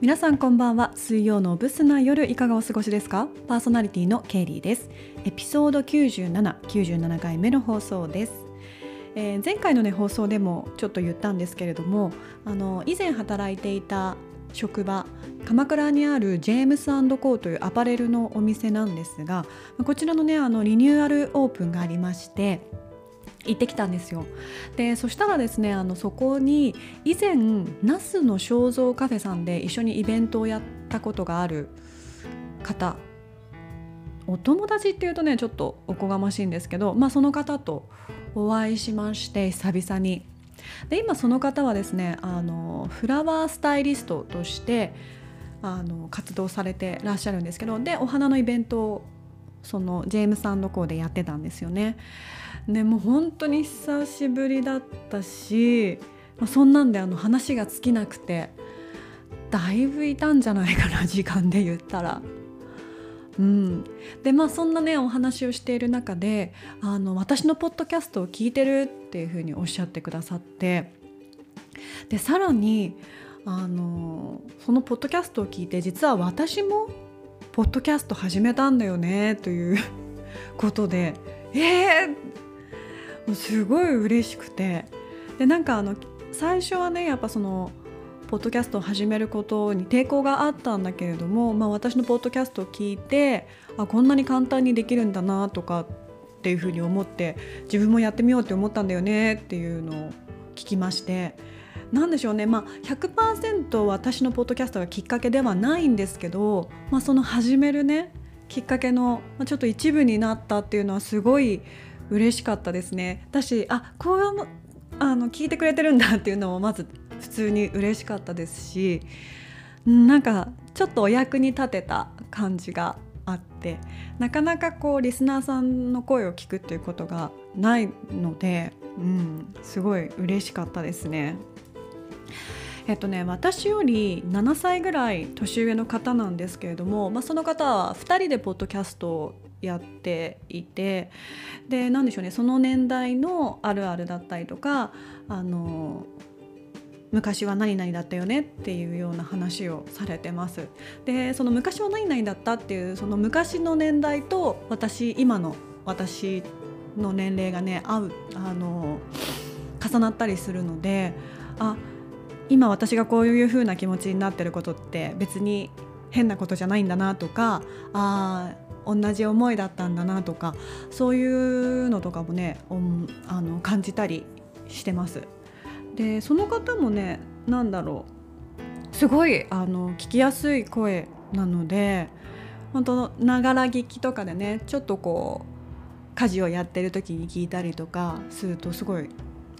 皆さんこんばんは。水曜のブスな夜いかがお過ごしですか？パーソナリティのケイリーです。エピソード9797 97回目の放送です、えー、前回のね放送でもちょっと言ったんですけれどもあの以前働いていた職場鎌倉にあるジェームスコーというアパレルのお店なんですがこちらのねあのリニューアルオープンがありまして行ってきたんですよ。でそしたらですねあのそこに以前那須の肖像カフェさんで一緒にイベントをやったことがある方。お友達っていうとねちょっとおこがましいんですけど、まあ、その方とお会いしまして久々に。で今その方はですねあのフラワースタイリストとしてあの活動されてらっしゃるんですけどでお花のイベントをそのジェームスコーでやってたんですよね。でも本当に久しぶりだったし、ま、そんなんであの話が尽きなくてだいぶいたんじゃないかな時間で言ったら。うん、でまあそんなねお話をしている中であの私のポッドキャストを聞いてるっていうふうにおっしゃってくださってでさらにあのそのポッドキャストを聞いて実は私もポッドキャスト始めたんだよねという ことで。えー、すごい嬉しくて。でなんかあの最初はねやっぱそのポッドキャストを始めることに抵抗があったんだけれども、まあ、私のポッドキャストを聞いてあこんなに簡単にできるんだなとかっていうふうに思って自分もやってみようって思ったんだよねっていうのを聞きまして。何でしょうね、まあ100%私のポッドキャストがきっかけではないんですけど、まあ、その始めるねきっかけの、ちょっと一部になったっていうのはすごい嬉しかったですね。だしあこういうのあの聞いてくれてるんだっていうのもまず普通に嬉しかったですしなんかちょっとお役に立てた感じがあってなかなかこうリスナーさんの声を聞くっていうことがないので、うん、すごい嬉しかったですね。えっとね、私より7歳ぐらい年上の方なんですけれども、まあ、その方は2人でポッドキャストをやっていてで何でしょうねその年代のあるあるだったりとかあの昔は何々だったよねっていうような話をされてます。でその昔は何々だったっていうその昔の年代と私今の私の年齢がね合うあの重なったりするのであ今私がこういう風な気持ちになってることって別に変なことじゃないんだなとかあ同じ思いだったんだなとかそういうのとかもねあの感じたりしてます。でその方もね何だろうすごいあの聞きやすい声なので本当ながら聞きとかでねちょっとこう家事をやってる時に聞いたりとかするとすごい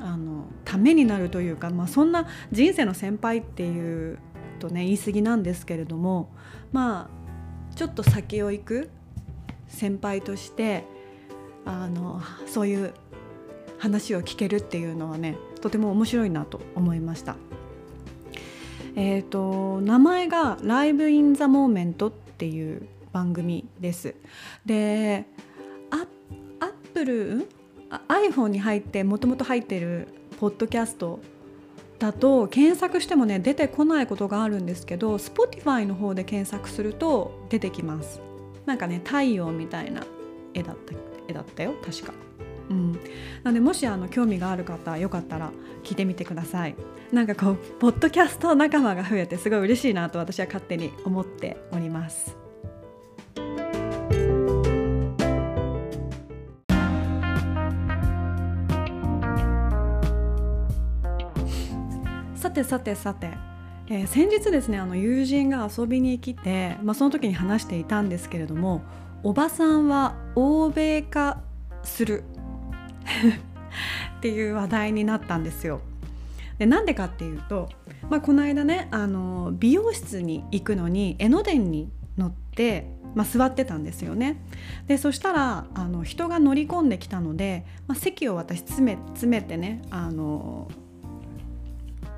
あのためになるというか、まあ、そんな人生の先輩っていうとね言い過ぎなんですけれどもまあちょっと先を行く先輩としてあのそういう話を聞けるっていうのはねとても面白いなと思いました。えーと、名前が「Live in the Moment」っていう番組です。でアップル iPhone に入ってもともと入ってるポッドキャストだと検索してもね出てこないことがあるんですけど Spotify の方で検索すると出てきます。なんかね太陽みたいな絵だった絵だったよ確か。うん、なのでもしあの興味がある方よかったら聞いてみてください。なんかこうポッドキャスト仲間が増えてすごい嬉しいなと私は勝手に思っております。さてさてさて、えー、先日ですねあの友人が遊びに来て、まあ、その時に話していたんですけれどもおばさんは欧米化する っていう話題になったんですよ。でなんでかっていうと、まあ、この間ねあの美容室に行くのに江ノ電に乗って、まあ、座ってたんですよね。でそしたらあの人が乗り込んできたので、まあ、席を私詰め詰めてねあの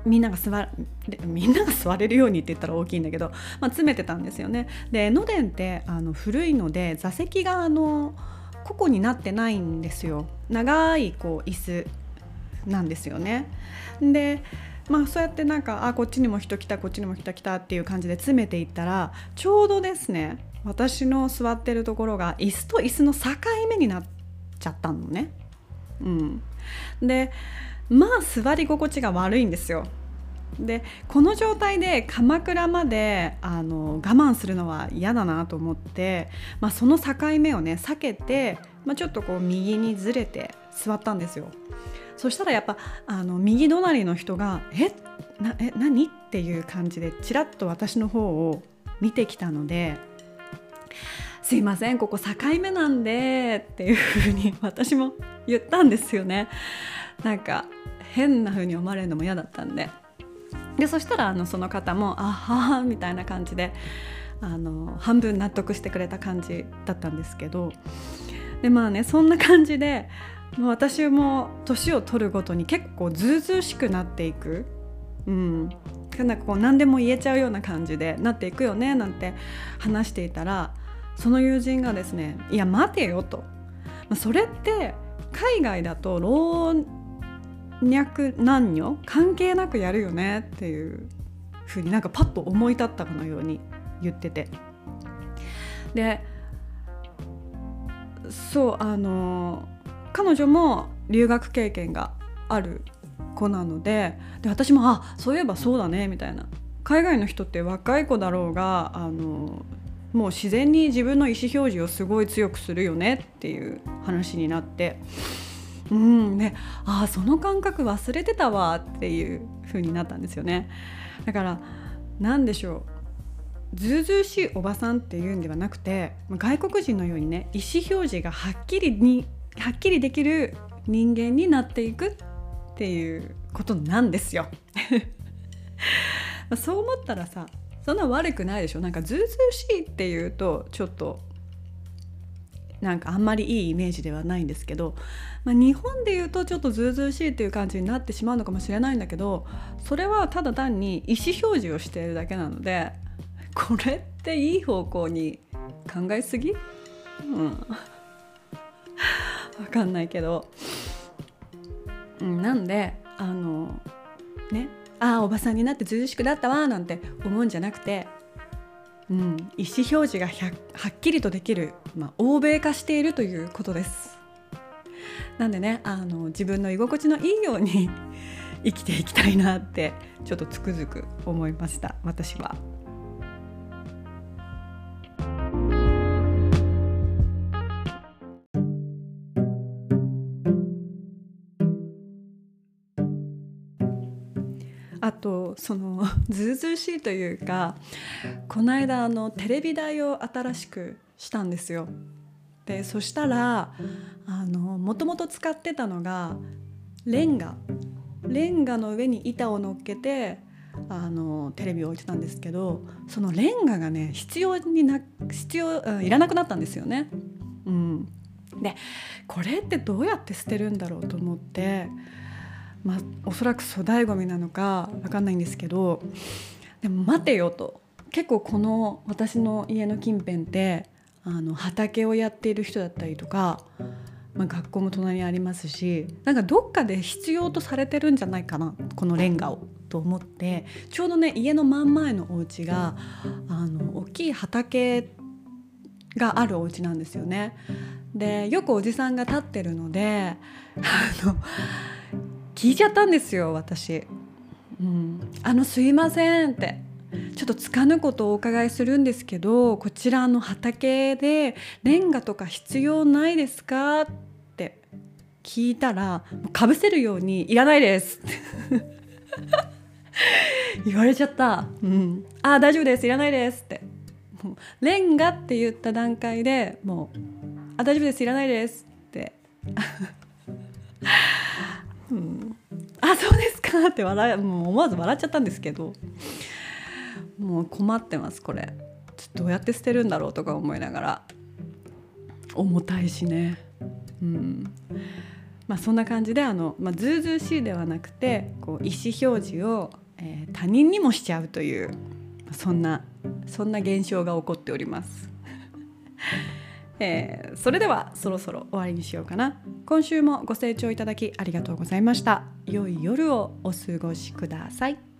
みんなが座みんなが座れるようにって言ったら大きいんだけど、まあ、詰めてたんですよね。で江ノ電ってあの古いので座席があの個々になってないんですよ長いこう椅子なんですよね。でまあそうやってなんかあこっちにも人来たこっちにも人来たっていう感じで詰めていったらちょうどですね私の座ってるところが椅子と椅子の境目になっちゃったのね。うん、でまあ座り心地が悪いんですよ。でこの状態で鎌倉まであの我慢するのは嫌だなと思って、まあ、その境目をね避けて、まあ、ちょっとこう右にずれて座ったんですよ。そしたらやっぱあの右隣の人が「えなえ何?」っていう感じでちらっと私の方を見てきたので「すいませんここ境目なんで」っていうふうに私も言ったんですよね。なんか変な風に思われるのも嫌だったんで。でそしたらあのその方も「あはは」みたいな感じであの半分納得してくれた感じだったんですけどでまあねそんな感じで私も年を取るごとに結構ずうずうしくなっていく。うんなんかこう何でも言えちゃうような感じでなっていくよねなんて話していたらその友人がですね「いや待てよ」と。それって海外だと老若男女関係なくやるよねっていうふうになんかパッと思い立ったかのように言ってて。でそうあの彼女も留学経験がある子なのでで私もあそういえばそうだねみたいな。海外の人って若い子だろうがあのもう自然に自分の意思表示をすごい強くするよねっていう話になって。うんね。ああその感覚忘れてたわっていう風になったんですよね。だから何でしょう。ずうずうしいおばさんっていうんではなくて外国人のようにね意思表示がはっきりにはっきりできる人間になっていくっていうことなんですよ。そう思ったらさそんな悪くないでしょ。なんかずうずしいっていうとちょっとなんかあんまりいいイメージではないんですけど、まあ、日本で言うとちょっとずうずうしいっていう感じになってしまうのかもしれないんだけどそれはただ単に意思表示をしているだけなのでこれっていい方向に考えすぎ？うん。分かんないけど、うん、なんであのねああおばさんになってずうしくなったわなんて思うんじゃなくてうん、意思表示がはっきりとできる、まあ、欧米化しているということです。なんでねあの自分の居心地のいいように生きていきたいなってちょっとつくづく思いました私は。とその ずうずうしいというかこの間あのテレビ台を新しくしたんですよ。でそしたらあのもともと使ってたのがレンガレンガの上に板を乗っけてあのテレビを置いてたんですけどそのレンガがね必要にな必要いらなくなったんですよね。うん、でこれってどうやって捨てるんだろうと思ってまあ、おそらく粗大ごみなのか分かんないんですけどでも待てよと結構この私の家の近辺ってあの畑をやっている人だったりとか、まあ、学校も隣にありますしなんかどっかで必要とされてるんじゃないかなこのレンガをと思ってちょうどね家の真ん前のお家があの大きい畑があるお家なんですよね。でよくおじさんが立ってるのであの聞いちゃったんですよ私、うん。あのすいませんって。ちょっとつかぬことをお伺いするんですけどこちらの畑でレンガとか必要ないですか？って聞いたらかぶせるように「いらないです」言われちゃった「うん、あ大丈夫です。いらないです」って。もうレンガって言った段階でもう「あ大丈夫です。いらないです」って、あそうですかって笑もう思わず笑っちゃったんですけど。もう困ってますこれ。ちょっとどうやって捨てるんだろうとか思いながら。重たいしね。うん。まあそんな感じであの、まあ、ずうずうしいではなくてこう意思表示を、えー、他人にもしちゃうというそんなそんな現象が起こっております。えー、それではそろそろ終わりにしようかな。今週もご清聴いただきありがとうございました。良い夜をお過ごしください。